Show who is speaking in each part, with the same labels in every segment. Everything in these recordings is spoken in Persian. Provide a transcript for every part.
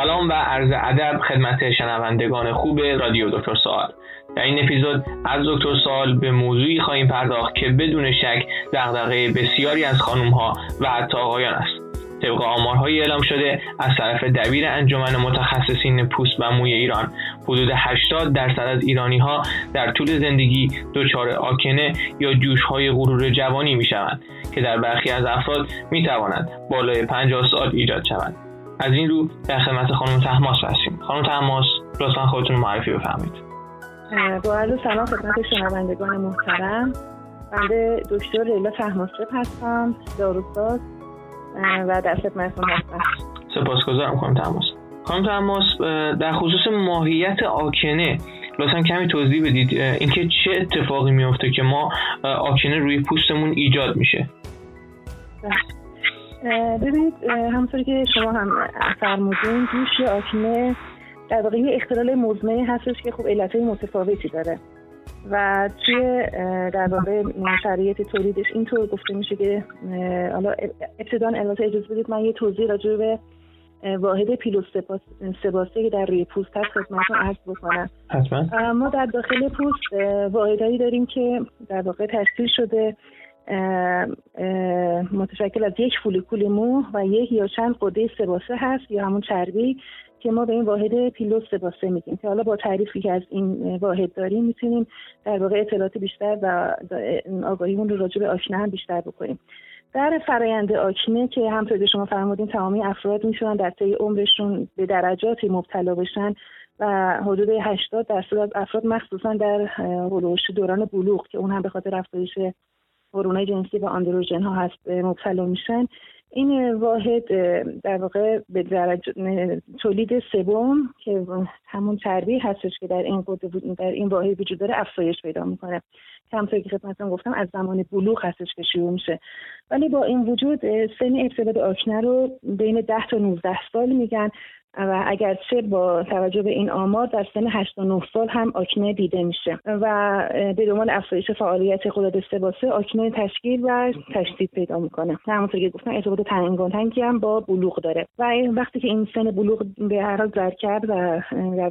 Speaker 1: سلام و عرض ادب خدمت شنوندگان خوب رادیو دکتر سوال. در این اپیزود از دکتر سوال به موضوعی خواهیم پرداخت که بدون شک دغدغه بسیاری از خانم ها و حتی آقایان است. طبق آمارهایی اعلام شده از طرف دبیر انجمن متخصصین پوست و موی ایران حدود 80 درصد از ایرانی ها در طول زندگی دچار آکنه یا جوش های غرور جوانی می شوند که در برخی از افراد می توانند بالای 50 سال ایجاد شوند از این رو در خدمت خانم تحماس هستیم. خانم تحماس لطفا خودتون معرفی بفرمایید.
Speaker 2: با عرض سلام خدمت شنوندگان محترم. بنده دکتر لیلا تحماسب هستم داروساز و در خدمتتون هستم.
Speaker 1: سپاسگزارم خانم تماس خانم تماس در خصوص ماهیت آکنه لطفا کمی توضیح بدید اینکه چه اتفاقی میفته که ما آکنه روی پوستمون ایجاد میشه؟
Speaker 2: ببینید همونطوری که شما هم فرمودین جوش آکنه در واقع یه اختلال مزمنی هستش که خب علتهای متفاوتی داره. و توی در واقع شرایط تولیدش اینطور گفته میشه که حالا ابتدا البته اجازه بدید من یه توضیح راجع به واحد پیلو سباسه که در روی پوست هست خدمتتون عرض بکنم.
Speaker 1: حتما.
Speaker 2: ما در داخل پوست واحدهایی داریم که در واقع تشکیل شده. متشکل از یک فولیکول مو و یک یا چند قده سباسه هست یا همون چربی که ما به این واحد پیلوس سباسه میگیم که حالا با تعریفی که از این واحد داریم می‌تونیم در واقع اطلاعات بیشتر و آگاهیمون رو راجع به آکنه هم بیشتر بکنیم. در فرایند آکنه که همطور شما فرمودین تمامی افراد می‌تونن در طی عمرشون به درجاتی مبتلا بشن و حدود 80 درصد افراد مخصوصا در هلوش دوران بلوغ که اون هم به خاطر افزایش هورمونای جنسی و آندروژن ها هست مبتلا میشن. این واحد در واقع به درجه تولید سوم که همون چربی هستش که در این در این واحد وجود داره افزایش پیدا می‌کنه. که همطور که خدمتتون گفتم از زمان بلوغ هستش که شروع میشه. ولی با این وجود سن ابتدا آکنه رو بین 10 تا 19 سال میگن. و اگرچه با توجه به این آمار در سن 8 تا 9 سال هم آکنه دیده میشه. و به دنبال افزایش فعالیت غدد سباسه آکنه تشکیل و تشدید پیدا می‌کنه. همونطور که گفتم ارتباط تنگی هم با بلوغ داره. و وقتی که این سن بلوغ به هر حال زد کرد و در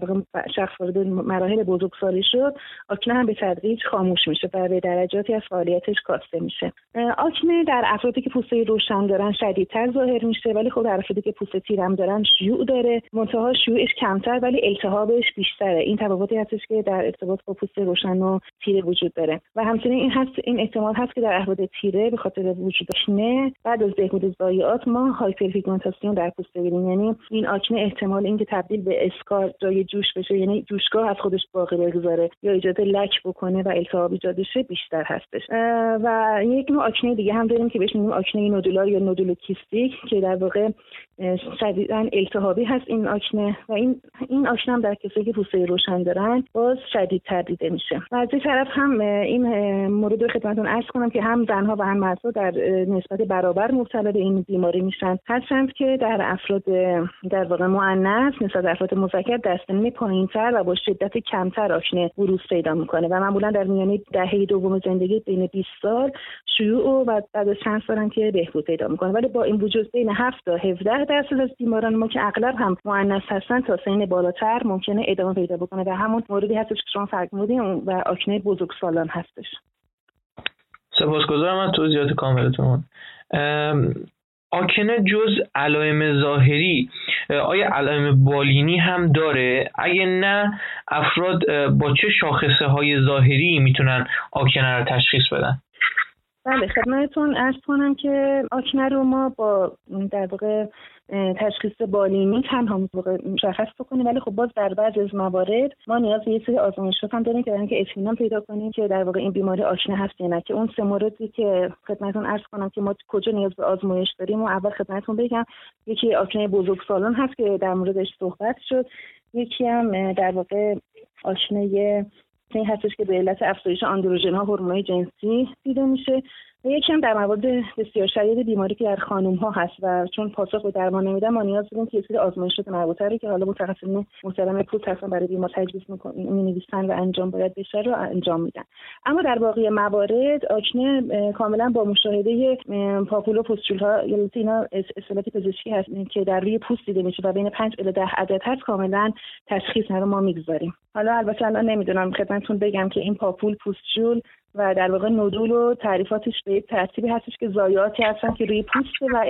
Speaker 2: شخص وارد مراحل بزرگسالی شد آکنه هم به تدریج خاموش میشه و به درجاتی از فعالیتش کاسته میشه. آکنه در افرادی که پوسته روشن دارن شدیدتر ظاهر میشه ولی خب در افرادی که پوسته تیرم دارن شیوع داره. داره منتها شیوعش کمتر ولی التهابش بیشتره. این تفاوتی هستش که در ارتباط با پوست روشن و تیره وجود داره. و همچنین این هست این احتمال هست که در افراد تیره به خاطر وجودش نه بعد از بهبود ضایعات ما هایپرپیگمنتاسیون در پوست ببینیم. یعنی این آکنه احتمال اینکه تبدیل به scar جای جوش بشه یعنی جوشگاه از خودش باقی بگذاره یا ایجاد لک بکنه و التهاب ایجاد شه بیشتر هستش. و یک نوع آکنه دیگه هم داریم که بهش میگیم آکنه nodular یا nodulocystic که در واقع شدیدا التهابی هست این آکنه و این این آکنه هم در کسایی که پوسته روشن دارن باز شدیدتر دیده میشه. و از این طرف هم این مورد رو خدمتتون عرض کنم که هم زنها و هم مردها در نسبت برابر مبتلا به این بیماری میشن. هستند که در افراد در واقع مؤنث نسبت افراد مذکر در سن پایینتر و با شدت کمتر آکنه بروز پیدا می‌کنه. و معمولا در میانه دهه دوم زندگی بین 20 سال شیوع و بعد از چند سال که بهبود پیدا می‌کنه. ولی با این وجود بین 7 تا 17 درصد از بیماران ما که اغلب هم مؤنث هستن تا سن بالاتر ممکنه ادامه پیدا بکنه. و همون موردی هستش که شما فرمودین و آکنه بزرگسالان هستش.
Speaker 1: سپاسگزارم از توضیحات کاملتون. آکنه جز علائم ظاهری آیا علائم بالینی هم داره؟ اگه نه افراد با چه شاخصه های ظاهری می‌تونن آکنه رو تشخیص بدن؟
Speaker 2: بله خدمتتون ارز کنم که آکنه رو ما با در واقع تشخیص بالینی تنها مشخص بکنیم. ولی خب باز در بعض از موارد ما نیاز به یه سری آزمایشات هم داریم که برای اینکه اطمینان پیدا کنیم که در واقع این بیماری آشنا هست یا نه. که اون سه موردی که خدمتتون عرض کنم که ما کجا نیاز به آزمایش داریم و اول خدمتتون بگم یکی آکنه بزرگسالان هست که در موردش صحبت شد. یکی هم در واقع آشنه این هستش که به علت افزایش آندروژن ها هورمونای جنسی دیده میشه. یکی هم در موارد بسیار شدید بیماری که در خانم ها هست و چون پاسخ به درمان نمیدن ما نیاز داریم که یه سری آزمایشات مربوطه رو که حالا متخصصین محترم پوست هستن برای بیمار تجویز می و انجام باید بشه رو انجام میدن. اما در باقی موارد آکنه کاملا با مشاهده پاپولو پوستول ها اینا اصطلاحات پزشکی هست که در روی پوست دیده میشه و بین 5 الی 10 عدد هست کاملا تشخیص رو ما می‌گذاریم. حالا البته الان نمی‌دونم خدمتتون بگم که این پاپول پوستجول و در واقع نودول و تعریفاتش به ترتیبی هستش که زایاتی هستن که روی پوست و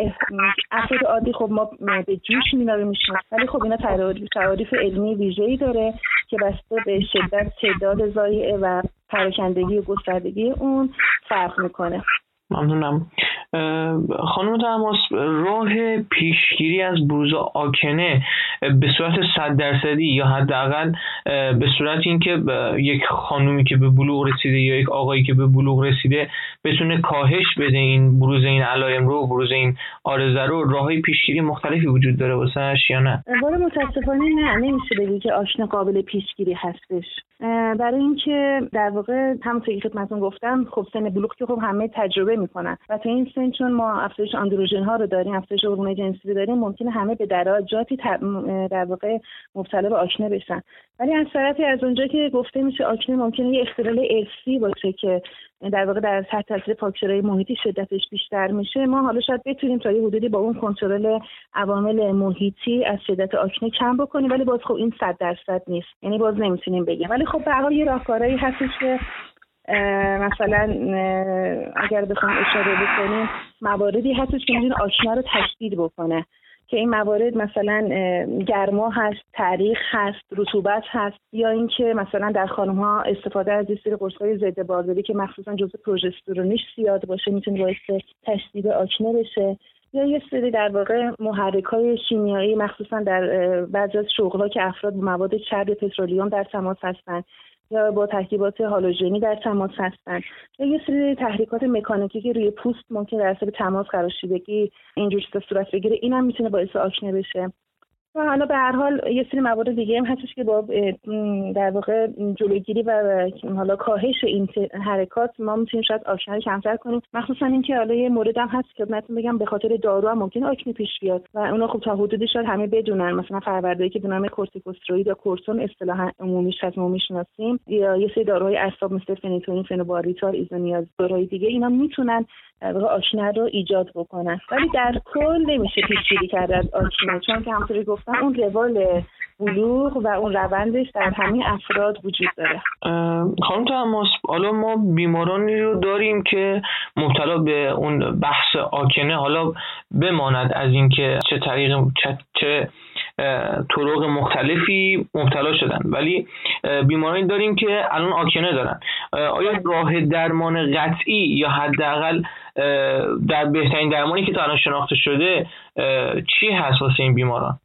Speaker 2: افراد عادی. خب ما به جوش میناره میشیم. ولی خب اینا تعریف علمی ویژه‌ای داره که بسته به شدت تعداد زایعه و پراکندگی و گستردگی اون فرق می‌کنه.
Speaker 1: ممنونم. خانم تماس راه پیشگیری از بروز آکنه به صورت صد درصدی یا حداقل به صورت اینکه یک خانومی که به بلوغ رسیده یا یک آقایی که به بلوغ رسیده بتونه کاهش بده این بروز این علائم رو بروز این آرزه رو راههای پیشگیری مختلفی وجود داره واسهش یا نه؟
Speaker 2: متاسفانه نه نمیشه بگی که آشنا قابل پیشگیری هستش. برای اینکه در واقع همونطور که خدمتتون گفتم خب سن بلوغ که خب همه تجربه می‌کنن. و تا این سن چون ما افزایش اندروژن ها رو داریم افزایش هورمون جنسی رو داریم ممکنه همه به درجاتی در واقع مبتلا به آکنه بشن. ولی از طرفی از اونجا که گفته میشه آکنه ممکنه یه اختلال ارسی باشه که در واقع در تحت تاثیر فاکتورهای محیطی شدتش بیشتر میشه. ما حالا شاید بتونیم تا یه حدودی با اون کنترل عوامل محیطی از شدت آکنه کم بکنیم ولی باز خب این صد درصد نیست. یعنی باز نمی‌تونیم بگیم. ولی خب به یه راهکارهایی هستش که مثلا اگر بخوام اشاره بکنیم مواردی هستش که می‌تونه آشنا رو تشدید بکنه. که این موارد مثلا گرما هست تاریخ هست رطوبت هست یا اینکه مثلا در خانم ها استفاده از سری قرص ضد بارداری که مخصوصا جزء پروژسترونیش زیاد باشه می‌تونه باعث تشدید آکنه بشه یا یه سری در واقع محرک های شیمیایی مخصوصا در بعضی از که افراد با مواد چرب پترولیوم در تماس هستند یا با ترکیبات هالوژنی در تماس هستند. یا یه سری تحریکات مکانیکی که روی پوست ممکن در اثر تماس قرار شدگی اینجور صورت بگیره اینم می‌تونه باعث آکنه بشه. و حالا به هر حال یه سری موارد دیگه هم هستش که با در واقع جلوگیری و حالا کاهش این حرکات ما می‌تونیم شاید آکنه کمتر کنیم. مخصوصا اینکه حالا یه مورد هم هست که خدمتتون بگم به خاطر دارو هم ممکن آکنه پیش بیاد و اونا خب تا حدودی شاید همه بدونن. مثلا فروردهایی که به نام کورتیکوستروید یا کورتون اصطلاح عمومیش از عمومی شناسیم یا یه سری داروهای اعصاب مثل فنیتونین فنوباریتال ایزونیاز داروهای دیگه اینا می‌تونن در آشنه رو ایجاد بکنن. ولی در کل نمیشه پیشگیری کرد از آشنه چون که همونطوری گفتم اون روال بلوغ و اون روندش در همین افراد وجود داره.
Speaker 1: خانم تماس حالا ما بیمارانی رو داریم که مبتلا به اون بحث آکنه حالا بماند از اینکه چه طریق چه, چه طرق مختلفی مبتلا شدن. ولی بیمارانی داریم که الان آکنه دارن. آیا راه درمان قطعی یا حداقل در بهترین درمانی که تا الان شناخته شده چی هست واسه این بیماران؟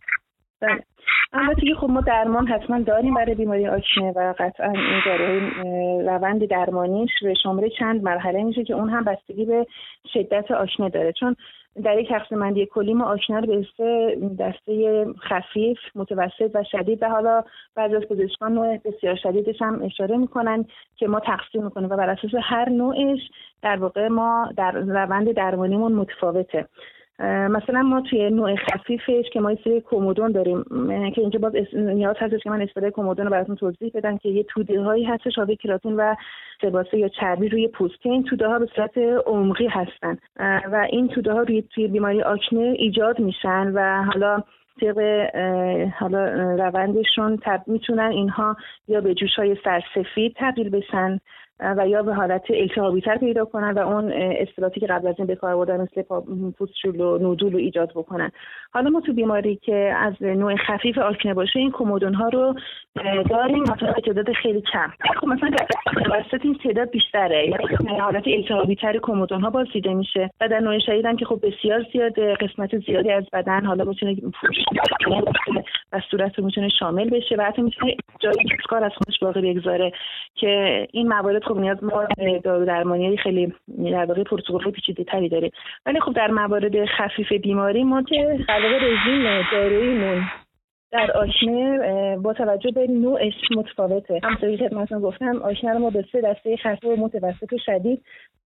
Speaker 2: البته که خب ما درمان حتما داریم برای بیماری آکنه و قطعا این داروهای روند درمانیش به شماره چند مرحله میشه که اون هم بستگی به شدت آکنه داره. چون در یک تقسیم بندی کلی ما آشنا رو به دسته خفیف متوسط و شدید و حالا بعضی از پزشکان نوع بسیار شدیدش هم اشاره می‌کنن که ما تقسیم می‌کنیم و بر اساس هر نوعش در واقع ما در روند درمانیمون متفاوته. مثلا ما توی نوع خفیفش که ما یه سری کومودون داریم. که اینجا باز نیاز هستش که من استفاده کومودون رو براتون توضیح بدم که یه توده هایی هستش آب کراتین و سباسه یا چربی روی پوست. که این توده ها به صورت عمقی هستن. و این توده ها روی توی بیماری آکنه ایجاد میشن و حالا طبق حالا روندشون تب می‌تونن اینها یا به جوش های سرسفید تبدیل بشن. و یا به حالت التهابیتر پیدا کنن و اون اصطلاحاتی که قبل از این به کار بردن مثل پوستشول و نودول رو ایجاد بکنن. حالا ما تو بیماری که از نوع خفیف آکنه باشه این کومودون ها رو داریم. مثلا تعداد خیلی کم. خب مثلا وسط این تعداد بیشتره. یعنی حالت التهابی تر کومودون ها باز دیده میشه. و در نوع شدید که خب بسیار زیاد قسمت زیادی از بدن حالا می‌تونه و صورت می‌تونه شامل بشه. و حتی می‌تونه جای از خودش باقی بگذاره. که این موارد خب نیاز دارو درمانی خیلی در واقع پروتکل پیچیده تری داره. ولی خب در موارد خفیف بیماری ما که علاوه رژیم داروییمون در آشنه با توجه به نوعش متفاوته. همونطوری خدمتتون گفتم آشنه رو ما به سه دسته خفیف و متوسط و شدید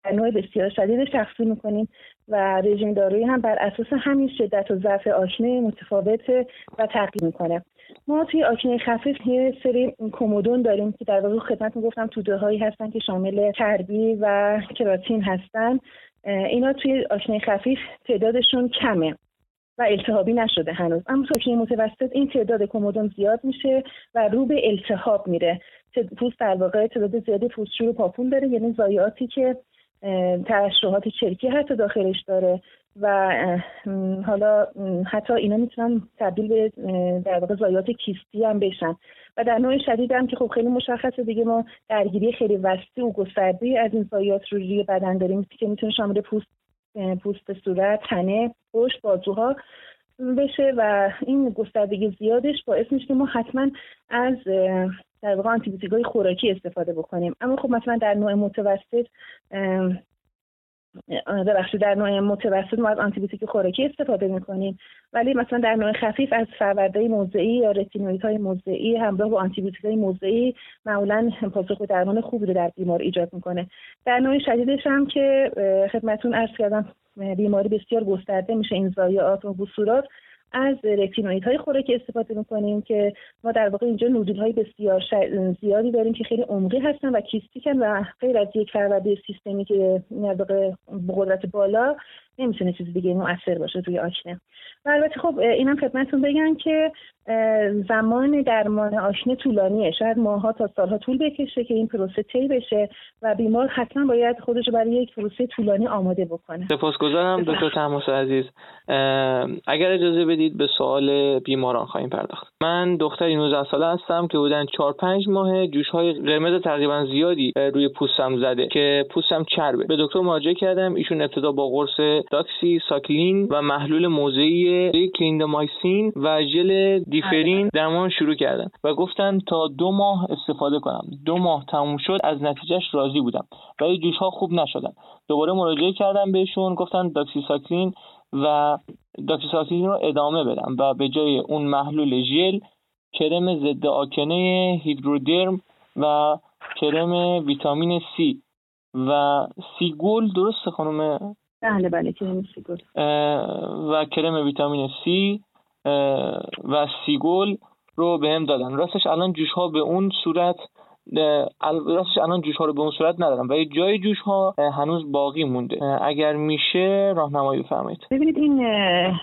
Speaker 2: در نوع بسیار شدیدش تقسیم می‌کنیم و رژیم دارویی هم بر اساس همین شدت و ضعف آشنه متفاوت و تغییر می‌کنه. ما توی آشنه خفیف یه سری کومودون داریم که در واقع خدمت گفتم توده هایی هستن که شامل چربی و کراتین هستن. اینا توی آشنه خفیف تعدادشون کمه و التهابی نشده هنوز. اما توی متوسط این تعداد کومودون زیاد میشه و رو به التهاب میره. پوست در واقع تعداد زیادی پوستشو رو پاپون داره یعنی ضایعاتی که ترشحات چرکی حتی داخلش داره و حالا حتی اینا می‌تونن تبدیل به در واقع ضایعات کیستی هم بشن. و در نوع شدید هم که خب خیلی مشخصه دیگه ما درگیری خیلی وسیع و گسترده از این ضایعات رو روی بدن داریم که می‌تونه شامل پوست پوست صورت تنه پشت بازوها بشه و این گستردگی زیادش باعث میشه که ما حتما از در واقع آنتیبیوتیک های خوراکی استفاده بکنیم. اما خب مثلا در نوع متوسط ببخشید در نوع متوسط ما از آنتیبیوتیک خوراکی استفاده می‌کنیم. ولی مثلا در نوع خفیف از فرورده موضعی یا رتینوئید های موضعی همراه با آنتیبیوتیک های موضعی معمولا پاسخ به درمان خوبی رو در بیمار ایجاد می‌کنه. در نوع شدیدش هم که خدمتون عرض کردم بیماری بسیار گسترده میشه این ضایعات و بصورات از رتینوئید های خوراکی استفاده می‌کنیم که ما در واقع اینجا نودول های بسیار زیادی داریم که خیلی عمقی هستن و کیستیکن و غیر از یک فرورده سیستمی که در قدرت بالا نمی‌تونه چیز دیگه مؤثر باشه روی آشنه و البته خب اینم خدمتتون بگم که زمان درمان آشنه طولانیه. شاید ماها تا سالها طول بکشه که این پروسه طی بشه و بیمار حتما باید خودش برای یک پروسه طولانی آماده بکنه.
Speaker 1: سپاسگزارم دکتر تماس عزیز. اگر اجازه بدید به سوال بیماران خواهیم پرداخت. من دختری 19 ساله هستم که بودن 4 5 ماه جوش های قرمز تقریبا زیادی روی پوستم زده که پوستم چربه. به دکتر مراجعه کردم. ایشون ابتدا با قرص داکسی ساکلین و محلول موضعی کلیندامایسین و ژل دیفرین درمان شروع کردن و گفتن تا دو ماه استفاده کنم. دو ماه تموم شد از نتیجهش راضی بودم. ولی جوش ها خوب نشدن. دوباره مراجعه کردم بهشون گفتن داکسیسیکلین و داکسیسیکلین رو ادامه بدم و به جای اون محلول ژل کرم ضد آکنه هیدرودرم و کرم ویتامین سی و سیگول درست خانم؟
Speaker 2: بله بله کرم سیگول
Speaker 1: و کرم ویتامین سی و سیگول رو به هم دادن. راستش الان جوش ها به اون صورت راستش الان جوش ها رو به اون صورت ندارم. ولی جای جوش ها هنوز باقی مونده. اگر میشه راهنمایی بفرمایید.
Speaker 2: ببینید این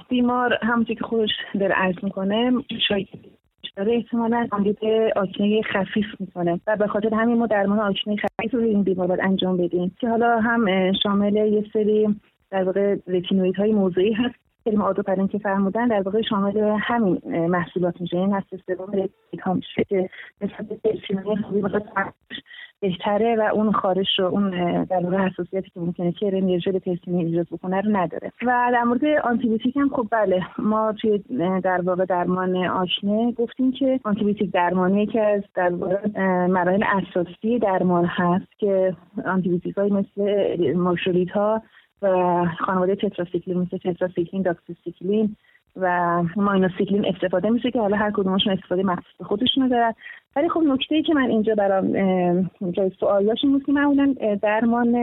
Speaker 2: بیمار همونطور که خودش داره عرض می‌کنه شاید داره احتمالا به آکنه خفیف می‌کنه. و به خاطر همین ما درمان آکنه خفیف رو این بیمار باید انجام بدیم. که حالا هم شامل یه سری در واقع رتینوید های موضعی هست کریم آدوپرین که فرمودن در واقع شامل همین محصولات میشه. این از سوم ها میشه که نسبت بهتره و اون خارش رو اون در واقع حساسیتی که ممکنه که رنیرژل پرسینی ایجاد بکنه رو نداره. و در مورد آنتیبیوتیک هم خب بله. ما توی در واقع درمان آشنه گفتیم که آنتیبیوتیک درمانی که از در واقع مراحل اساسی درمان هست که آنتیبیوتیک های مثل ماکرولید ها و خانواده تتراسیکلین مثل تتراسیکلین داکسیسیکلین و ماینوسیکلین استفاده میشه که حالا هر کدومشون استفاده مخصوص خودشونو دارن. ولی خب نکته ای که من اینجا برام جای سوال داشت این بود که معمولا درمان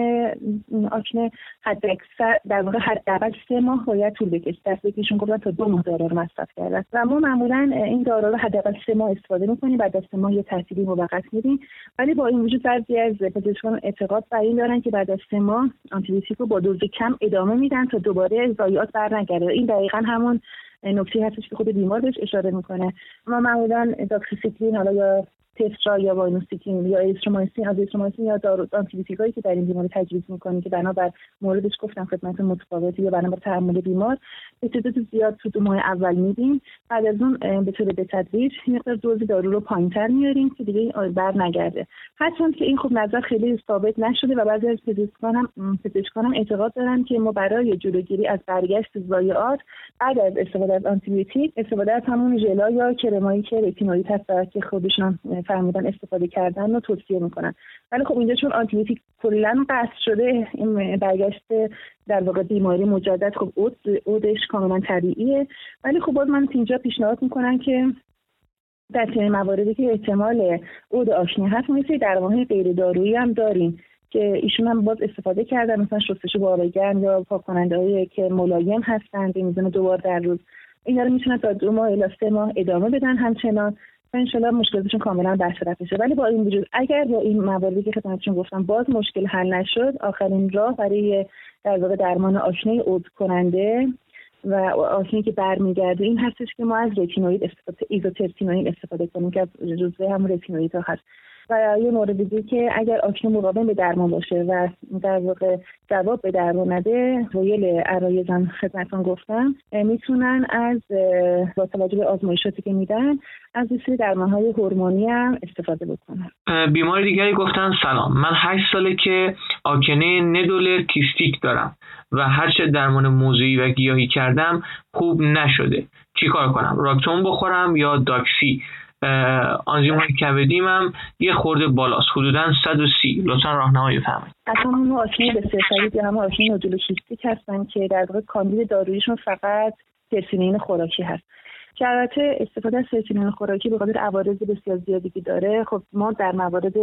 Speaker 2: آکنه حد اکثر در واقع حداقل سه ماه باید طول بکشه. پزشکشون گفتن تا دو ماه دارو رو مصرف کردن و ما معمولا این دارو رو حداقل سه ماه استفاده می‌کنیم بعد از سه ماه یه ترتیبی موقت میدیم. ولی با این وجود بعضی از پزشکان اعتقاد بر این دارن که بعد از سه ماه آنتیبیوتیک رو با دوز کم ادامه میدن تا دوباره ضایعات برنگرده. این دقیقا همون نکته هستش که خود بیمار بهش اشاره می‌کنه. ما معمولا داکسیسیکلین حالا یا تترا یا ماینوسیکلین یا اریترومایسین از اریترومایسین یا دارو هایی که در این بیماری تجویز می‌کنیم که بنابر موردش گفتم خدمت متفاوتی یا بنابر تحمل بیمار به تعداد زیاد تو دو ماه اول میدیم بعد از اون به طور به تدریج مقدار دوز دارو رو پایینتر میاریم که دیگه بر نگرده. هرچند که این خب نظر خیلی ثابت نشده و بعضی از پزشکان هم اعتقاد دارن که ما برای جلوگیری از برگشت ضایعات بعد از استفاده از آنتیبیوتیک استفاده از همون ژلا یا کرمایی که رتینوئید هست که خودشون فرمودن استفاده کردن رو توصیه می‌کنن. ولی خب اینجا چون آنتیبیوتیک کلا قطع شده این برگشت در واقع بیماری مجدد خب اود اودش کاملا طبیعیه. ولی خب باز من اینجا پیشنهاد می‌کنم که در چنین مواردی که احتمال اود آشنی هست مثل درمان غیر دارویی هم داریم که ایشون هم باز استفاده کردن مثلا شستشو با یا پاک کننده که ملایم هستند به میزان دوبار در روز. اینا رو می‌تونن تا دو ماه الی سه ماه ادامه بدن همچنان. انشالله مشکلاتشون کاملا برطرف بشه ولی با این وجود اگر با این مواردی که خدمتتون گفتم باز مشکل حل نشد آخرین راه برای در واقع درمان آشنه عود کننده و آشنایی که برمیگرده این هستش که ما از رتینوید استفاده ایزوترسینوئید استفاده کنیم که از جزوه هم رتینوئید هست. و یه مورد دیگه که اگر آشنا مقابل به درمان باشه و در واقع جواب به درمان نده رویل عرایزم خدمتان گفتم می‌تونن از با توجه به آزمایشاتی که میدن از سری درمان های هورمونی هم استفاده بکنن.
Speaker 1: بیمار دیگری گفتن سلام. من هشت ساله که آکنه ندول کیستیک دارم و هرچه درمان موضوعی و گیاهی کردم خوب نشده. چیکار کنم؟ راکتون بخورم یا داکسی؟ آنزیم های کبدیم هم یه خورده بالاست. حدودا 130 لطفا راهنمایی بفرمایید.
Speaker 2: اصلا اون آشنی به سرسری یا همه آشنی نودولوشیستیک هستن که در واقع کاندید دارویشون فقط پرسینین خوراکی هست. که استفاده از سرسینین خوراکی به خاطر عوارض بسیار زیادی که داره خب ما در موارد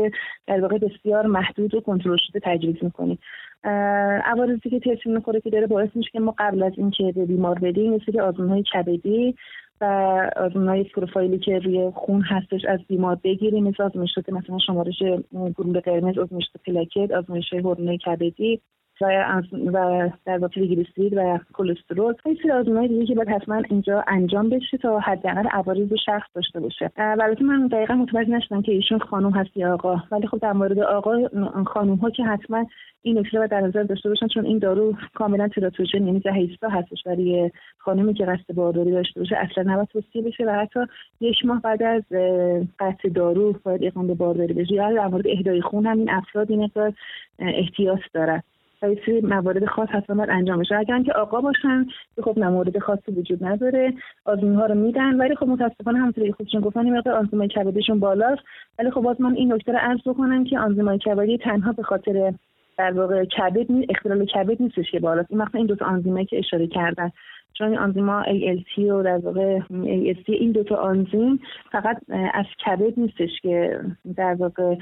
Speaker 2: در واقع بسیار محدود و کنترل شده تجویز می‌کنیم. عوارضی که ترسینین خوراکی داره باعث میشه که ما قبل از اینکه به بیمار بدیم مثل آزمون های کبدی و آزمونهای پروفایلی که روی خون هستش از بیمار بگیریم. مثل آزمایشات مثلا شمارش گروه قرمز آزمایشات پلاکت آزمایش هورمون کبدی. و و در واقع و کلسترول. این سری آزمونهای دیگه که باید حتما اینجا انجام بشه تا حداقل عوارض شخص داشته باشه. البته من دقیقا متوجه نشدم که ایشون خانم هست یا آقا. ولی خب در مورد آقا خانم ها که حتما این نکته رو در نظر داشته باشن چون این دارو کاملا تراتوژن یعنی جهیزتا هستش برای خانمی که قصد بارداری داشته باشه اصلا نباید توصیه بشه و حتی یک ماه بعد از قطع دارو باید اقدام به بارداری بشه. یا در مورد اهدای خون هم این افراد این احتیاط دارد سری موارد خاص حتما باید انجام بشه. اگر که آقا باشن که خب مورد خاصی وجود نداره آزمون ها رو میدن ولی خب متاسفانه همونطوری خودشون گفتن این مقدار آنزیمای کبدیشون بالاست. ولی خب باز من این نکته رو عرض بکنم که آنزیمای کبدی تنها به خاطر در واقع کبد اختلال کبد نیستش که بالاست. این مثلا این دو تا آنزیمایی که اشاره کردن. چون آنزیما ALT و در واقع AST این دوتا آنزیم فقط از کبد نیستش که در واقع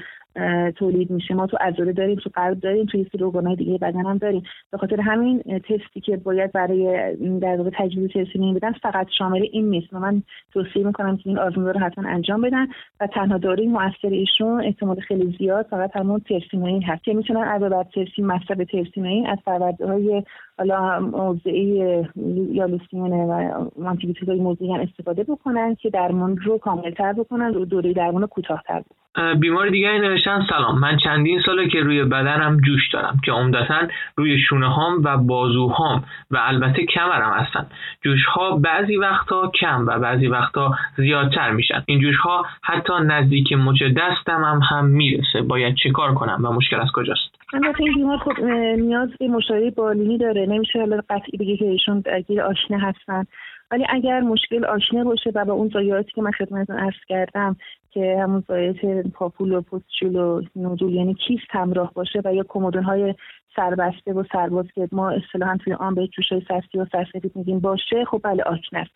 Speaker 2: تولید میشه. ما تو عضله داریم تو قلب داریم توی سری ارگانهای دیگه بدن هم داریم. به خاطر همین تستی که باید برای در واقع تجویز ترسینین بدن فقط شامل این نیست. و من توصیه می‌کنم که این آزمون رو حتما انجام بدن و تنها داروی موثر ایشون احتمال خیلی زیاد فقط همون ترسینین هست. که می‌تونن علاوه بر ترسین مصرف ترسینین از پرورده های حالا موضعی یا لوسیون و آنتیبیوتیک های موضعی استفاده بکنن که درمان رو کاملتر بکنن و دوره درمان کوتاهتر بکنن.
Speaker 1: بیمار دیگری نوشتن سلام. من چندین ساله که روی بدنم جوش دارم که عمدتا روی شونه هام و بازوهام و البته کمرم هستن. جوش ها بعضی وقتا کم و بعضی وقتا زیادتر میشن. این جوش ها حتی نزدیک مچ دستم هم, هم می‌رسه. باید چه کار کنم و مشکل از کجاست؟
Speaker 2: البته این بیمار خب نیاز به مشاوره بالینی داره. نمیشه حالا قطعی بگه که ایشون درگیر آشنه هستن. ولی اگر مشکل آشنه باشه و با اون ضایعاتی که من خدمتتون عرض کردم که همون ضایعات پاپول و پستچول و نودول یعنی کیست همراه باشه و یا کمدون های سربسته و سرباز که ما اصطلاحا توی آن به جوشای سرسی و سرسفید میگیم باشه خب بله آشنه است.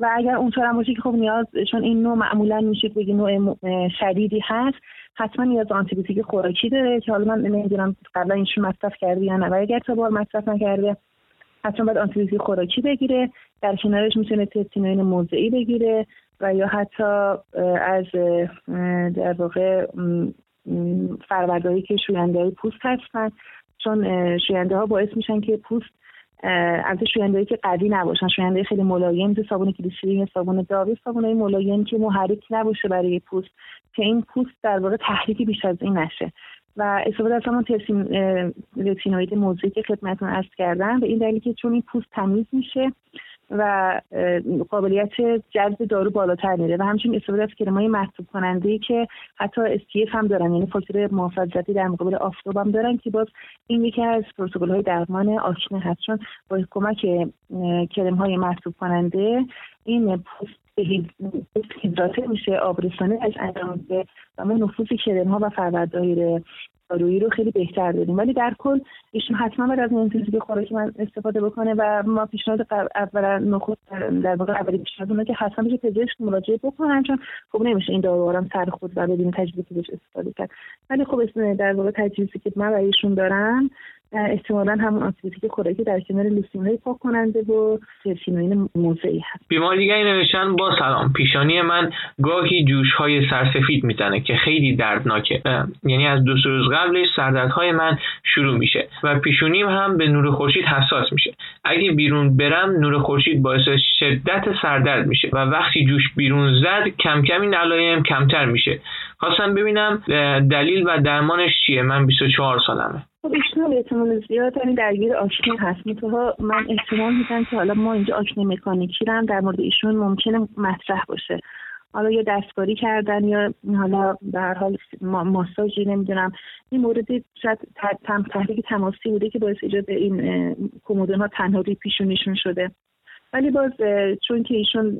Speaker 2: و اگر اونطور هم باشه که خب نیاز چون این نوع معمولا میشه بگی نوع شدیدی هست حتما نیاز آنتیبیوتیک خوراکی داره که حالا من نمی‌دونم قبلا اینشون مصرف کرده یا نه و اگر تا بار مصرف نکرده حتما باید آنتیبیوتیک خوراکی بگیره در کنارش می‌تونه تستینوین موضعی بگیره و یا حتی از در واقع فروردهایی که شوینده پوست هستن. چون شوینده ها باعث میشن که پوست از شوینده که قوی نباشن. شوینده خیلی ملایم مثل صابون کلیسرین یا صابون داوی صابون های ملایم که محرک نباشه برای پوست. که این پوست در واقع تحریکی بیش از این نشه. و استفاده از همون رتینوید موضوعی که خدمتتون عرض کردم. به این دلیل که چون این پوست تمیز میشه و قابلیت جذب دارو بالاتر میره. و همچنین استفاده از کرمای محسوب کننده که حتی استیف هم دارن یعنی فاکتور محافظتی در مقابل آفتاب هم دارن که باز این یکی از پروتکل های درمان آشنه هست. چون با کمک کرم های کننده این پوست هیدراته میشه آبرسانه از انجام و ما نفوذ کرم ها و فروردهای دارویی رو خیلی بهتر داریم. ولی در کل ایشون حتما باید از محیط خوراکی من استفاده بکنه و ما پیشنهاد اول نخست در واقع اولی پیشنهاد که حتما بشه پزشک مراجعه بکنن چون خب نمیشه این دارو هم سر خود و بدون تجربه پزشک استفاده کرد. ولی خب در واقع تجهیزی که من برای ایشون دارم احتمالا همون آنتیبیوتیک خوراکی در کنار لوسین های پاک کننده و سرسینوین موضعی هست.
Speaker 1: بیمار دیگری نوشتن با سلام. پیشانی من گاهی جوش های سرسفید می‌زنه که خیلی دردناکه. یعنی از دو روز قبلش سردردهای من شروع میشه و پیشونیم هم به نور خورشید حساس میشه. اگه بیرون برم نور خورشید باعث شدت سردرد میشه و وقتی جوش بیرون زد کم کم این علایم کمتر میشه. خواستم ببینم دلیل و درمانش چیه؟ من 24 سالمه.
Speaker 2: خب ایشون احتمال زیاد یعنی درگیر آشنی هست. منتها من احتمال میدم که حالا ما اینجا آشنی مکانیکی هم در مورد ایشون ممکنه مطرح باشه. حالا یا دستکاری کردن یا حالا به هر حال ماساژی نمی‌دونم. این موردی شاید تحریک تماسی بوده که باعث ایجاد این کمودون ها تنها روی پیشونیشون شده. ولی باز چون که ایشون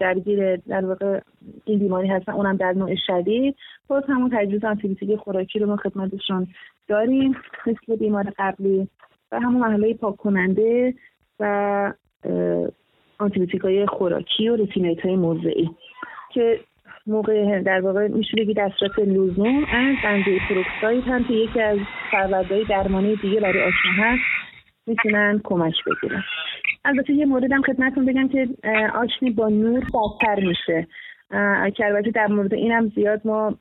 Speaker 2: درگیر در واقع این بیماری هستن اونم در نوع شدید باز همون تجویز آنتیبیوتیک خوراکی رو ما خدمتشون داریم مثل بیمار قبلی و همون مرحله پاک کننده و آنتیبیوتیک های خوراکی و رتینایت های موضعی که موقع در واقع میشه در صورت لزوم از بنزوی پروکساید هم که یکی از فروردهای درمانی دیگه برای آشنا هست می‌تونن کمک بگیرن. البته یه موردم خدمتتون بگم که آشنی با نور بدتر میشه. که البته در مورد اینم زیاد ما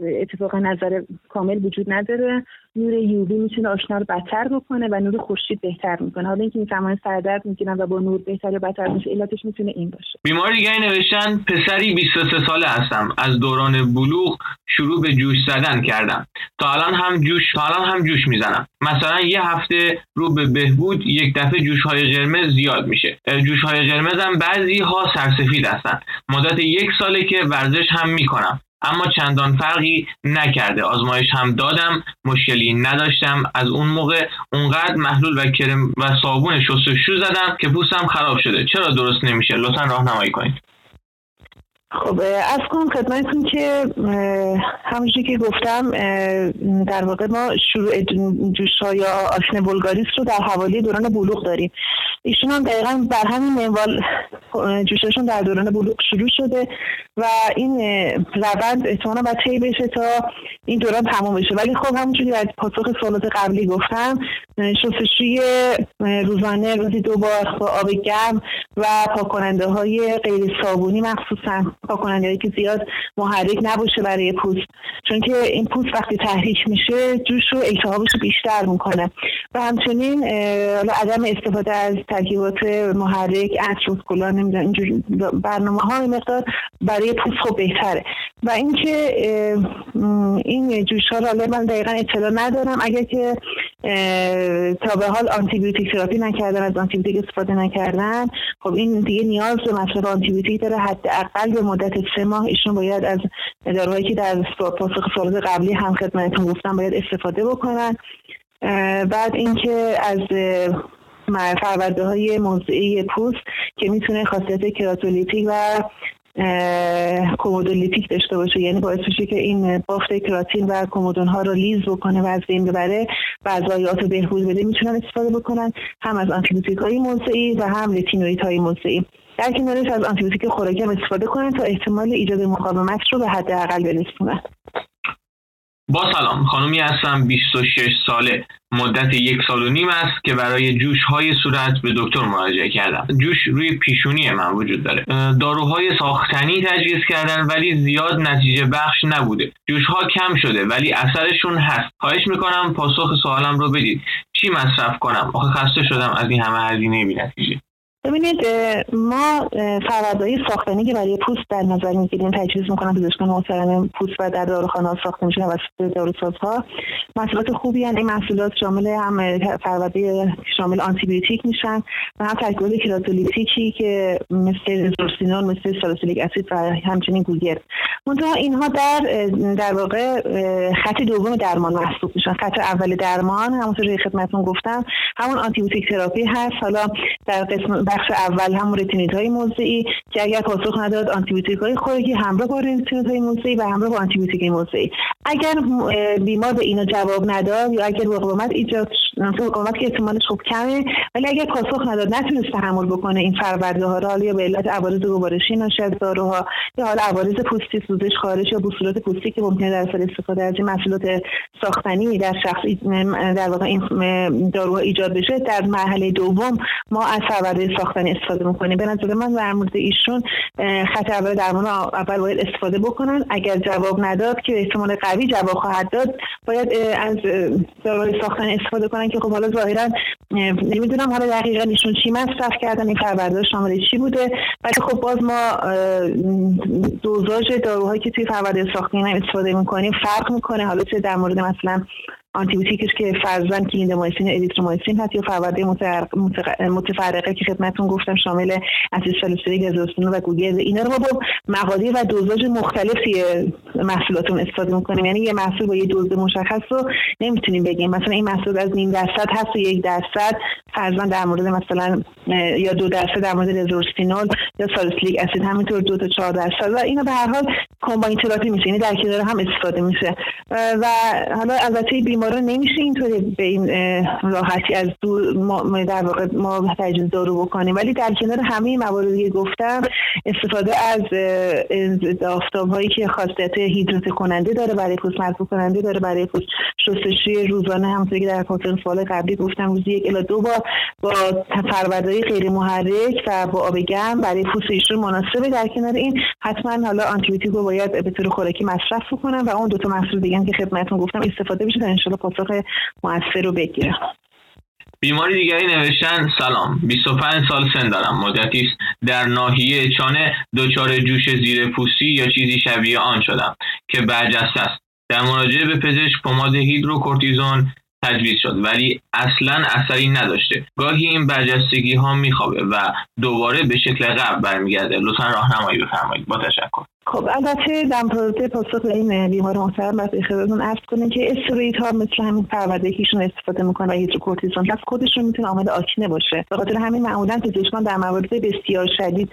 Speaker 2: اتفاق نظر کامل وجود نداره. نور یووی می‌تونه آشنا رو بدتر بکنه و نور خورشید بهتر می‌کنه. حالا اینکه این زمان سردرد می‌گیرن و با نور بهتر یا بدتر میشه علتش می‌تونه این باشه.
Speaker 1: بیمار دیگه نوشتن پسری 23 ساله هستم. از دوران بلوغ شروع به جوش زدن کردم. تا الان هم جوش تا الان هم جوش می‌زنم. مثلا یه هفته رو به بهبود یک دفعه جوش های قرمز زیاد میشه. جوش های قرمز هم بعضی ها سرسفید هستن. مدت یک ساله که ورزش هم می‌کنم. اما چندان فرقی نکرده. آزمایش هم دادم مشکلی نداشتم. از اون موقع اونقدر محلول و کرم و صابون شستشو زدم که پوستم خراب شده. چرا درست نمیشه؟ لطفا راهنمایی کنید.
Speaker 2: خب از کنم خدمتتون که همونجوری که گفتم در واقع ما شروع جوش یا آشن بلگاریس رو در حوالی دوران بلوغ داریم. ایشون هم دقیقا بر همین منوال جوششون در دوران بلوغ شروع شده و این روند احتمالا باید طی بشه تا این دوران تمام بشه. ولی خب همونجوری از پاسخ سوالات قبلی گفتم شستشوی روزانه روزی دو بار با آب گرم و پاکننده های غیر صابونی مخصوصا. پاکننده که زیاد محرک نباشه برای پوست. چون که این پوست وقتی تحریک میشه جوش رو التهابش بیشتر می‌کنه. و همچنین عدم استفاده از ترکیبات محرک عطر کلا اینجور برنامه ها مقدار برای پوست خوب بهتره. و اینکه این جوش ها رو من دقیقا اطلاع ندارم. اگر که تا به حال antibiotic therapy نکردن از آنتیبیوتیک استفاده نکردن خب این دیگه نیاز به مصرف آنتیبیوتیک داره. حداقل به مدت سه ماه ایشون باید از داروهایی که در پاسخ سوالات قبلی هم خدمتتون گفتم باید استفاده بکنن. بعد اینکه از فرآورده های موضعی پوست که می‌تونه خاصیت keratolytic و comedolytic داشته باشه. یعنی باعث میشه که این بافت کراتین و comedone ها رو lyse بکنه و از بین ببره و از رو بهبود بده. می‌تونن استفاده بکنن هم از آنتیبیوتیک های موضعی و هم retinoid های موضعی. در کنارش از آنتیبیوتیک خوراکی هم استفاده کنن تا احتمال ایجاد مقاومت رو به حداقل برسونن
Speaker 1: با سلام خانومی هستم 26 ساله. مدت یک سال و نیم است که برای جوش های صورت به دکتر مراجعه کردم. جوش روی پیشونی من وجود داره. داروهای ساختنی تجویز کردن ولی زیاد نتیجه بخش نبوده. جوش ها کم شده ولی اثرشون هست. خواهش می‌کنم پاسخ سوالم رو بدید. چی مصرف کنم؟ آخه خسته شدم از این همه هزینه بی نتیجه
Speaker 2: ببینید ما فردای ساختنی که برای پوست در نظر می‌گیریم تجویز می‌کنم پزشکان محترم پوست و در داروخانه ساخته میشه توسط داروسازها محصولات خوبی هن. این محصولات شامل هم فرورده شامل آنتیبیوتیک میشن و هم ترکیبات کراتولیتیکی که مثل زورسینون مثل سالوسیلیک اسید و همچنین گوگر منتها اینها در در واقع خط دوم درمان محسوب میشن. خط اول درمان همونطور که خدمتتون گفتم همون antibiotic therapy هست. حالا در قسم بخش اول همون های موضعی. که اگر پاسخ نداد آنتیبیوتیک های خوراکی همراه با های موضعی و همراه با آنتیبیوتیک موضعی. اگر بیمار به اینا جواب نداد یا اگر مقاومت ایجاد مقاومت که احتمالش خوب کمه ولی اگر پاسخ نداد نتونست تحمل بکنه این فرآورده ها را یا به علت عوارض گوارشی ناشی از داروها یا حالا عوارض پوستی سوزش خارش یا بصورت پوستی که ممکنه در اثر استفاده از محصولات ساختنی در شخص در واقع این داروها ایجاد بشه در مرحله دوم ما از فرورده ساختنی استفاده می‌کنیم. به نظر من در مورد ایشون خط اول درمان اول باید استفاده بکنن. اگر جواب نداد که احتمال قوی جواب خواهد داد باید از داروهای ساختنی استفاده کنن که خب حالا ظاهرا نمی‌دونم حالا دقیقا ایشون چی مصرف کردن این فرورده شامل چی بوده. ولی خب باز ما دوزاژ داروهایی که توی فرآورده ساختنی استفاده می‌کنیم فرق می‌کنه. حالا چه در مورد مثلا آنتیبیوتیکش که فرضا کلیندامایسین اریترومایسین هست یا فرآورده متفرقه که خدمتتون گفتم شامل اسید سالیسیلیک و گوگرد. اینا رو با مقادیر و دوزاژ مختلفی محصولاتون استفاده می‌کنیم. یعنی یه محصول با یه دوز مشخص رو نمی‌تونیم بگیم. مثلا این محصول از نیم درصد هست و یک درصد. فرزن در مورد مثلا یا دو درصد در مورد رزورستینول یا سالیسیلیک اسید همینطور دو تا چهار درصد. و اینا به هر حال کمباین تراپی میشه. یعنی در کنار هم استفاده میشه. و حالا البته بیمارا نمیشه اینطوری به این راحتی از دور ما در واقع ما تجویز دارو بکنیم. ولی در کنار همه مواردی که گفتم استفاده از آفتاب هایی که خاصیت هیدروت کننده داره برای پوست مرفوع کننده داره برای پوست. شستشوی روزانه همونطوری که در کنفرانس فال قبلی گفتم روزی یک الی دو بار با فروردهای غیر محرک و با آب گرم برای پوست ایشون مناسبه. در کنار این حتما حالا آنتیبیوتیک رو باید به طور خوراکی مصرف کنن و اون دو تا محصول دیگه که خدمتتون گفتم استفاده بشه تا انشالله پاسخ موثر رو بگیره
Speaker 1: بیماری دیگری نوشتن سلام. 25 سال سن دارم. مدتی است. در ناحیه چانه دچار جوش زیر پوستی یا چیزی شبیه آن شدم که برجسته است. در مراجعه به پزشک پماد هیدروکورتیزون تجویز شد. ولی اصلا اثری نداشته. گاهی این برجستگی ها میخوابه و دوباره به شکل قبل برمیگرده. لطفا راهنمایی بفرمایید. با تشکر.
Speaker 2: خب البته در مورد پاسخ این بیمار محترم باید خدمتتون عرض کنیم که استروئید ها مثل همین فرآورده که ایشون استفاده می‌کنن و هیدروکورتیزون پس خودشون می‌تونه عامل آکنه باشه. به خاطر همین معمولا پزشکان در موارد بسیار شدید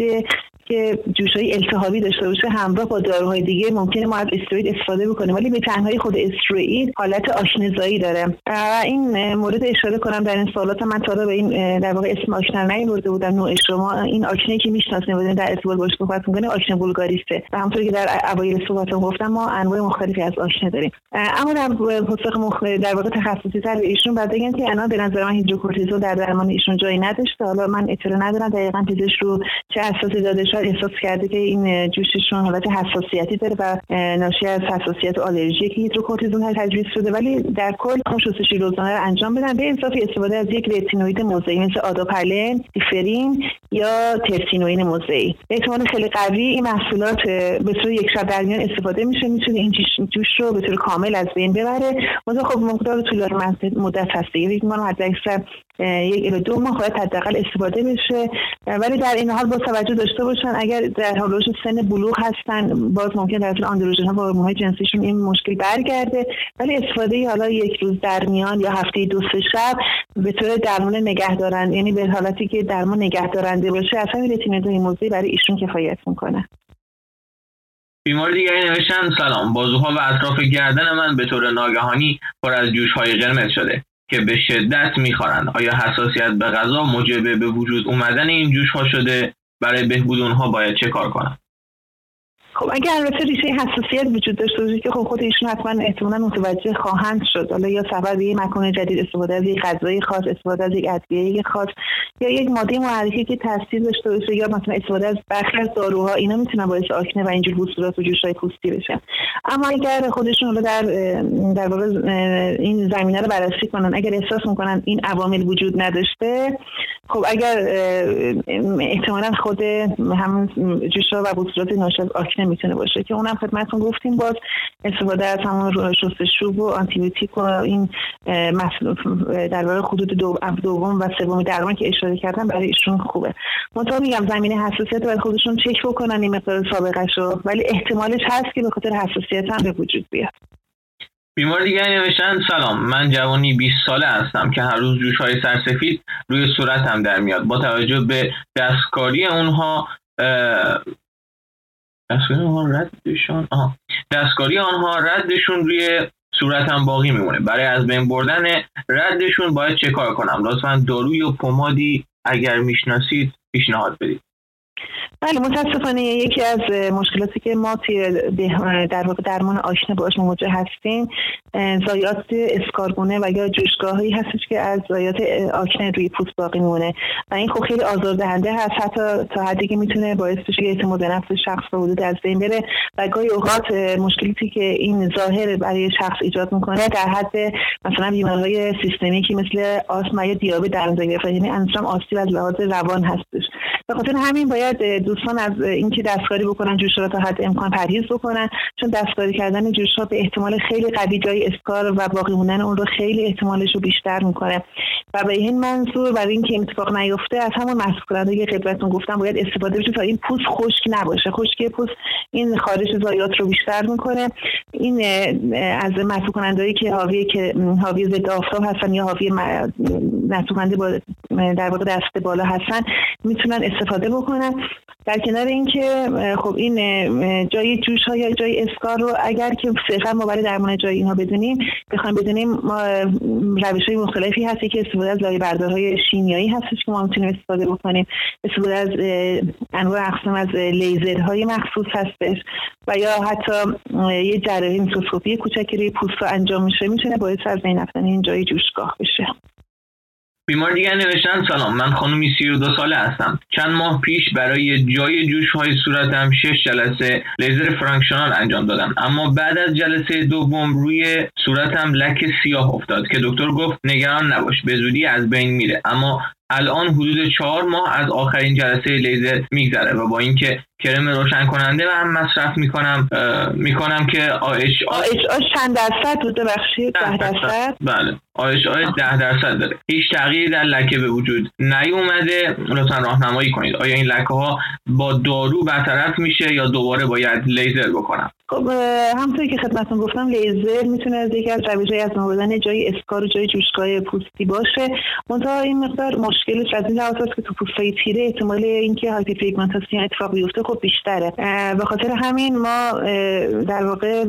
Speaker 2: که جوشهای التهابی داشته باشه همراه با داروهای دیگه ممکنه ما از استروئید استفاده بکنیم. ولی به تنهایی خود استروئید حالت آشنزایی داره. و این مورد اشاره کنم در این سوالات من تا به این در واقع اسم آشنا نیورده بودم نوع شما. این آکنه که می‌شناسیم بودیم در ارتباط باش صحبت می‌کنیم آکنه بولگاریسته. و همونطوری که در اوایل صحبتم گفتم ما انواع مختلفی از آشنه داریم. اما در پاسخ مختلف در واقع تخصصی تر به ایشون بعد بگم که الان به نظر من هیدروکورتیزول در درمان ایشون جایی نداشته. حالا من اطلاع ندارم دقیقا پزشک رو چه اساسی داده احساس کرده که این جوششون حالت حساسیتی داره و ناشی از حساسیت و آلرژی که هیدروکورتیزون تجویز شده ولی در کل اون شستشوی روزانه رو انجام بدن. به اضافه استفاده از یک رتینوید موضعی مثل آداپلن دیفرین یا ترسینوین موضعی. احتمال خیلی قوی این محصولات به طور یک شب در میان استفاده میشه می‌تونه این جوش رو به طور کامل از بین ببره. مثلا خب مقدار طولانی مدت هست. دیگه ما حد اکثر یک الی دو ماه باید حداقل استفاده بشه. ولی در این حال با توجه داشته باشن اگر در حال سن بلوغ هستن باز ممکن در طول اندروژن ها با هورمون‌های جنسیشون این مشکل برگرده. ولی استفاده حالا یک روز در میان یا هفته دو سه شب به طور درمان نگه دارن یعنی به حالتی که درمان نگه دارنده باشه اصلا این موضوعی برای ایشون کفایت می‌کنه.
Speaker 1: بیمار دیگری نوشتن سلام. بازوها و اطراف گردن من به طور ناگهانی پر از جوش های قرمز شده. که به شدت می‌خورند. آیا حساسیت به غذا موجب به وجود اومدن این جوش ها شده؟ برای بهبود اونها باید چه کار کنم؟
Speaker 2: خب اگر البته ریشه حساسیت وجود داشته باشه که خب خود ایشون حتما احتمالا متوجه خواهند شد. حالا یا سبب یه مکان جدید استفاده از یک غذای خاص استفاده از یک ادویه خاص یا یک ماده محرکه که تاثیر داشته باشه یا مثلا استفاده از برخی از داروها اینا می‌تونن باعث آکنه و اینجور بوسترات و جوشهای پوستی بشه اما اگر خودشون حالا در در واقع این زمینه رو بررسی کنن اگر احساس می‌کنن این عوامل وجود نداشته خب اگر احتمالا خود همون جوشها و بوسترات ناشی از آکنه می‌تونه باشه که اونم خدمتتون گفتیم باز استفاده از همون شستشو و آنتیبیوتیک و این در واقع خطوط دوم و سوم درمان که اشاره کردم برای ایشون خوبه. منتها میگم زمینه حساسیت باید خودشون چک بکنن این مقدار سابقه رو ولی احتمالش هست که به خاطر حساسیت هم به وجود بیاد.
Speaker 1: بیمار دیگری نوشتن سلام من جوانی 20 ساله هستم که هر روز جوش های سرسفید روی صورتم در میاد. با توجه به دستکاری اونها دستکاری آنها ردشون آها. دستکاری آنها ردشون روی صورتم باقی میمونه. برای از بین بردن ردشون باید چه کار کنم؟ لطفا داروی و پمادی اگر می‌شناسید پیشنهاد بدید.
Speaker 2: بله متاسفانه یکی از مشکلاتی که ما توی در واقع درمان آشنا باش مواجه هستیم زایات اسکارگونه و یا جوشگاهایی هستش که از زایات آکنه روی پوست باقی میمونه و این خب خیلی آزاردهنده هست حتی تا حدی که می‌تونه باعث بشه که اعتماد نفس شخص به حدود از بین بره و گاهی اوقات مشکلاتی که این ظاهر برای شخص ایجاد می‌کنه در حد مثلا بیماریهای سیستمیکی مثل آسما یا دیابت در نظر یعنی انجام آسیب از لحاظ روان هستش. به خاطر همین باید دوستان از اینکه دستکاری بکنن جوش را تا حد امکان پرهیز بکنن چون دستکاری کردن جوش ها به احتمال خیلی قوی جای اسکار و باقی موندن اون رو خیلی احتمالش رو بیشتر می‌کنه. و به این منظور برای اینکه این اتفاق نیفته از همون مسئول کننده که خدمتتون گفتم باید استفاده بشه تا این پوست خشک نباشه. خشکی پوست این خارج زایات رو بیشتر می‌کنه. این از مسئول کننده که حاوی که حاوی ضد آفتاب هستن یا حاوی مسئول با در واقع دست بالا هستن می‌تونن استفاده بکنن. در کنار اینکه خب این جای جوش ها یا جای اسکار رو اگر که صرفا ما برای درمان جای اینها بدونیم بخوایم بدونیم ما روش های مختلفی هستی که استفاده از لایه بردارهای شیمیایی هستش که ما می‌تونیم استفاده بکنیم. استفاده از انواع اقسام از لیزرهای مخصوص هستش و یا حتی یه جراحی میکروسکوپی کوچکی روی پوست رو انجام میشه می‌تونه باعث از بین رفتن این جای جوشگاه بشه.
Speaker 1: بیمار دیگر نوشتن سلام. من خانومی سی و دو ساله هستم. چند ماه پیش برای جای جوش های صورتم شش جلسه لیزر فرانکشنال انجام دادم. اما بعد از جلسه دوم روی صورتم لک سیاه افتاد که دکتر گفت نگران نباش به زودی از بین میره. اما الان حدود چهار ماه از آخرین جلسه لیزر میگذره و با اینکه کرم روشن کننده هم مصرف می‌کنم می‌کنم که آش
Speaker 2: آش آش چند درصد بوده بخشی ده درصد.
Speaker 1: بله. آش آش ده درصد داره. هیچ تغییری در لکه به وجود نیومده. لطفا راهنمایی کنید. آیا این لکه ها با دارو برطرف میشه یا دوباره باید لیزر بکنم؟
Speaker 2: خب همونطوری که خدمتتون گفتم لیزر می‌تونه از یکی از روش‌های از جای اسکار و جای جوشگاه پوستی باشه. منتها این مقدار مشکلش از این لحاظ که تو پوستای تیره احتمال اینکه هایپرپیگمنتاسیون اتفاق بیفته خب بیشتره. به خاطر همین ما در واقع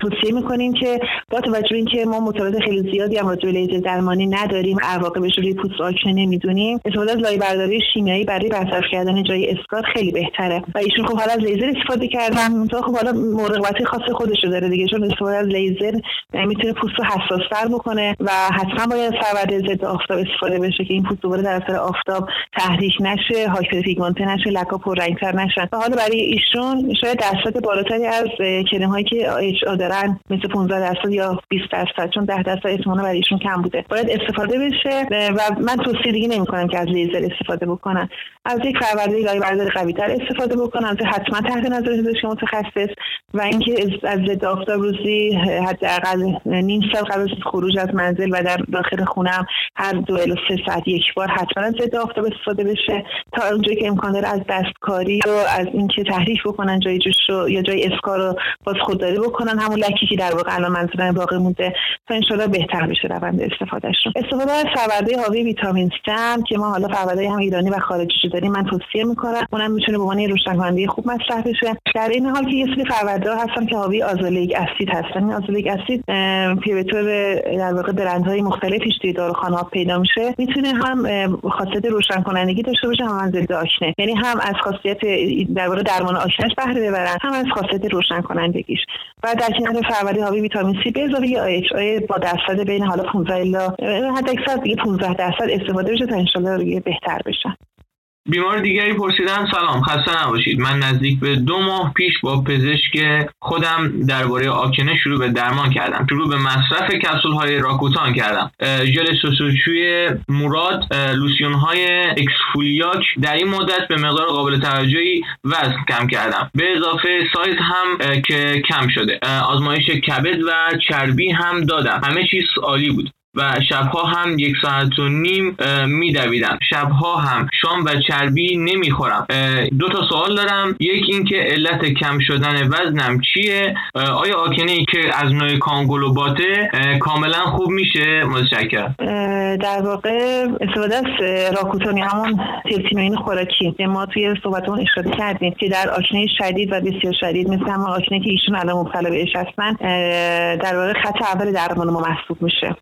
Speaker 2: توصیه می‌کنیم که با توجه اینکه ما مطالعات خیلی زیادی هم راجع لیزر درمانی نداریم عواقبش روی پوست آکنه نمی‌دونیم استفاده از لایه برداری شیمیایی برای برطرف کردن جای اسکار خیلی بهتره. و ایشون خب حالا از لیزر استفاده کردن تو خب حالا مراقبت خاص خودش رو داره دیگه چون استفاده از لیزر می‌تونه پوست رو حساستر بکنه و حتما باید سرورد ضد آفتاب استفاده بشه که این پوست دوباره در اثر آفتاب تحریک نشه هایپر نشه لکا پررنگتر نشن و حالا برای ایشون شاید درصد بالاتری از کرم هایی که اچ دارن مثل 15 درصد یا 20 درصد چون 10 درصد احتمال برای ایشون کم بوده. باید استفاده بشه و من توصیه دیگه نمی‌کنم که از لیزر استفاده بکنن. از یک فرورده لایه قوی تر استفاده بکنن از حتما تحت نظر پزشک متخصص و اینکه از ضد آفتاب روزی حداقل نیم سال قبل از خروج از منزل و در داخل خونم هر دو الی سه ساعت یک بار حتما از ضد آفتاب استفاده بشه. تا اونجایی که امکان داره از دستکاری و از اینکه تحریک بکنن جای جوش رو یا جای اسکار رو باز خودداری بکنن همون لکی که در واقع الان منظورم باقی مونده. تا انشالله بهتر بشه روند استفادهشون استفاده از فورده حاوی ویتامین C که ما حالا فورده هم ایرانی و خارجی داریم من توصیه می‌کنم اونم می‌تونه به عنوان روشنکننده خوب مصرف بشه. در این حال که یه سری فرورده هستن که حاوی آزولیک اسید هستن. این آزولیک اسید به در واقع برندهای مختلفیش توی داروخانه پیدا میشه. می‌تونه هم خاصیت روشن کنندگی داشته باشه ضد آکنه یعنی هم از خاصیت در واقع درمان آکنش بهره ببرن هم از خاصیت روشن کنندگیش. و در کنار فرورده حاوی ویتامین سی به اضافه آیچ آی با درصد بین حالا 15 الا حد اکثر دیگه 15 درصد استفاده بشه تا انشالله بهتر بشن
Speaker 1: بیمار دیگری پرسیدن سلام خسته نباشید. من نزدیک به دو ماه پیش با پزشک خودم درباره آکنه شروع به درمان کردم. شروع به مصرف کپسول های راکوتان کردم. ژل سوسوچوی مراد لوسیون های اکسفولیاک در این مدت به مقدار قابل توجهی وزن کم کردم. به اضافه سایز هم که کم شده. آزمایش کبد و چربی هم دادم. همه چیز عالی بود. و شبها هم یک ساعت و نیم میدویدم. شبها هم شام و چربی نمی‌خورم. دو تا سوال دارم. یک اینکه علت کم شدن وزنم چیه؟ آیا آکنه ای که از نوع کانگولوباته کاملا خوب میشه؟ متشکرم.
Speaker 2: در واقع استفاده از راکوتونی همون تلتینوین خوراکی ما توی صحبتمون اشاره کردیم که در آکنه شدید و بسیار شدید مثل همون آکنه که ایشون الان مبتلا بهش هستن در واقع خط اول درمان ما محسوب میشه.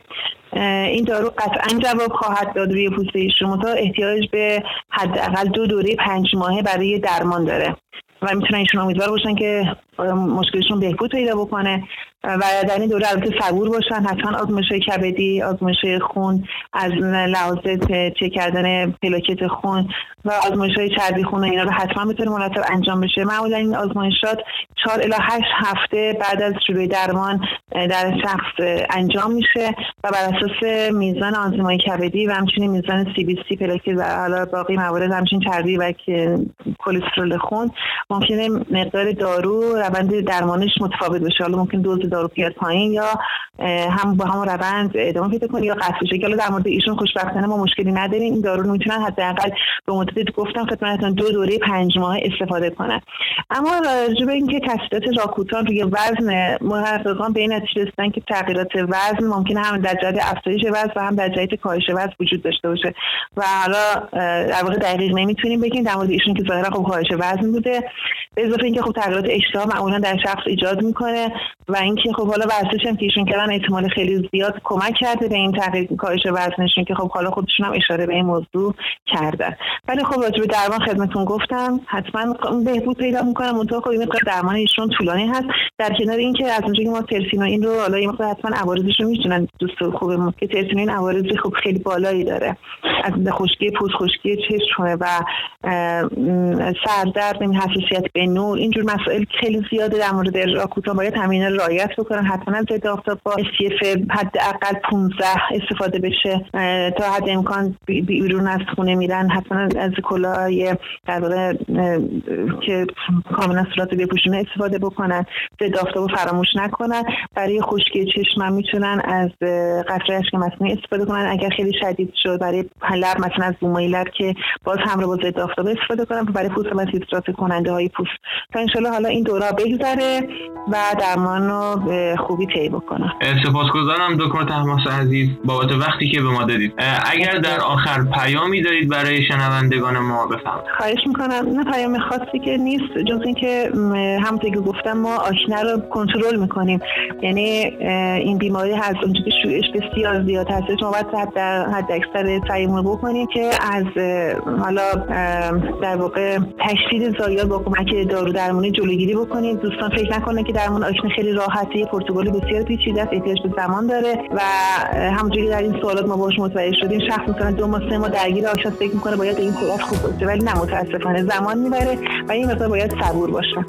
Speaker 2: این دارو قطعا جواب خواهد داد روی پوسته ایشون احتیاج به حداقل دو دوره پنج ماهه برای درمان داره. و می‌تونن ایشون امیدوار باشن که مشکلشون بهبود پیدا بکنه. و در این دوره البته صبور باشن حتما آزمایش کبدی آزمایش خون از لحاظ چه کردن پلاکت خون و آزمایش های چربی خون اینا رو حتما می‌تونه مرتب انجام بشه. معمولا این آزمایشات 4 الی 8 هفته بعد از شروع درمان در شخص انجام میشه و بر اساس میزان آنزیمای کبدی و همچنین میزان سی بی سی پلاکت و حالا باقی موارد همچنین چربی و کلسترول خون ممکنه مقدار دارو روند درمانش متفاوت بشه. حالا ممکن دوز دارو بیاد پایین یا هم با همون روند ادامه پیدا کنه یا قطع بشه که در مورد ایشون خوشبختانه ما مشکلی نداریم. این دارو رو می‌تونن حداقل به مدت گفتم خدمتتون دو دوره پنج ماه استفاده کنن. اما راجع به اینکه تاثیرات راکوتان روی وزن محققان به این نتیجه رسیدن که تغییرات وزن ممکن هم در جهت افزایش وزن و هم در جهت کاهش وزن وجود داشته باشه. و حالا در واقع دقیق نمی‌تونیم بگیم. در مورد ایشون که ظاهرا خب کاهش وزن بوده. به اضافه اینکه خب تغییرات اشتها معمولا در شخص ایجاد می‌کنه و اینکه خب حالا ورزش هم که ایشون کردن احتمال خیلی زیاد کمک کرده به این تغییر کاهش وزنشون که خب حالا خودشون هم اشاره به این موضوع کردن ولی خب راجع به درمان خدمتتون گفتم. حتما بهبود پیدا می‌کنه منتها خب این درمان ایشون طولانی هست. در کنار اینکه از اونجایی که ما ترسین و این رو حالا این حتما عوارضش رو می‌تونن دوست خوبه که ترسین این عوارض خب خیلی بالایی داره. از خشکی پوست خشکی چشم و سردرد حساسیت به نور اینجور مسائل خیلی زیاده در مورد راکوتا باید همین رعایت بکنن حتما از ضد آفتاب با SPF حداقل 15 استفاده بشه. تا حد امکان بیرون از خونه میرن حتما از کلاهای در که کاملا صورت بپوشونه استفاده بکنن. ضد آفتاب فراموش نکنن. برای خشکی چشم می‌تونن از قطره اشک مصنوعی استفاده کنن. اگر خیلی شدید شد برای لب مثلا از بومای لب که باز همراه با ضد آفتاب استفاده کنن. برای پوست و هیدرات کننده های پوست. تا انشالله حالا این دورا بگذره و درمان رو به خوبی طی بکنم.
Speaker 1: سپاسگزارم دکتر تحماس عزیز بابت وقتی که به ما دادید. اگر در آخر پیامی دارید برای شنوندگان ما بفرمایید.
Speaker 2: خواهش می‌کنم. نه پیام خاصی که نیست جز اینکه همونطور که گفتم ما آشنا رو کنترل می‌کنیم. یعنی این بیماری هست. اونجا که شویش بسیار زیاد هست. ما باید در حد اکثر سعیمون بکنیم که از حالا در واقع تشدید زایات با کمک دارو درمانی جلوگیری بکنید. دوستان فکر نکنه که درمان آشنا خیلی راحتی پروتکل بسیار پیچیده است احتیاج به زمان داره و همونجوری در این سوالات ما باش متوجه شدیم. شخص مثلا دو ماه سه ماه درگیر آشنا فکر می‌کنه باید این کلاس خوب باشه ولی نه متاسفانه زمان می‌بره و این مثلا باید صبور باشه.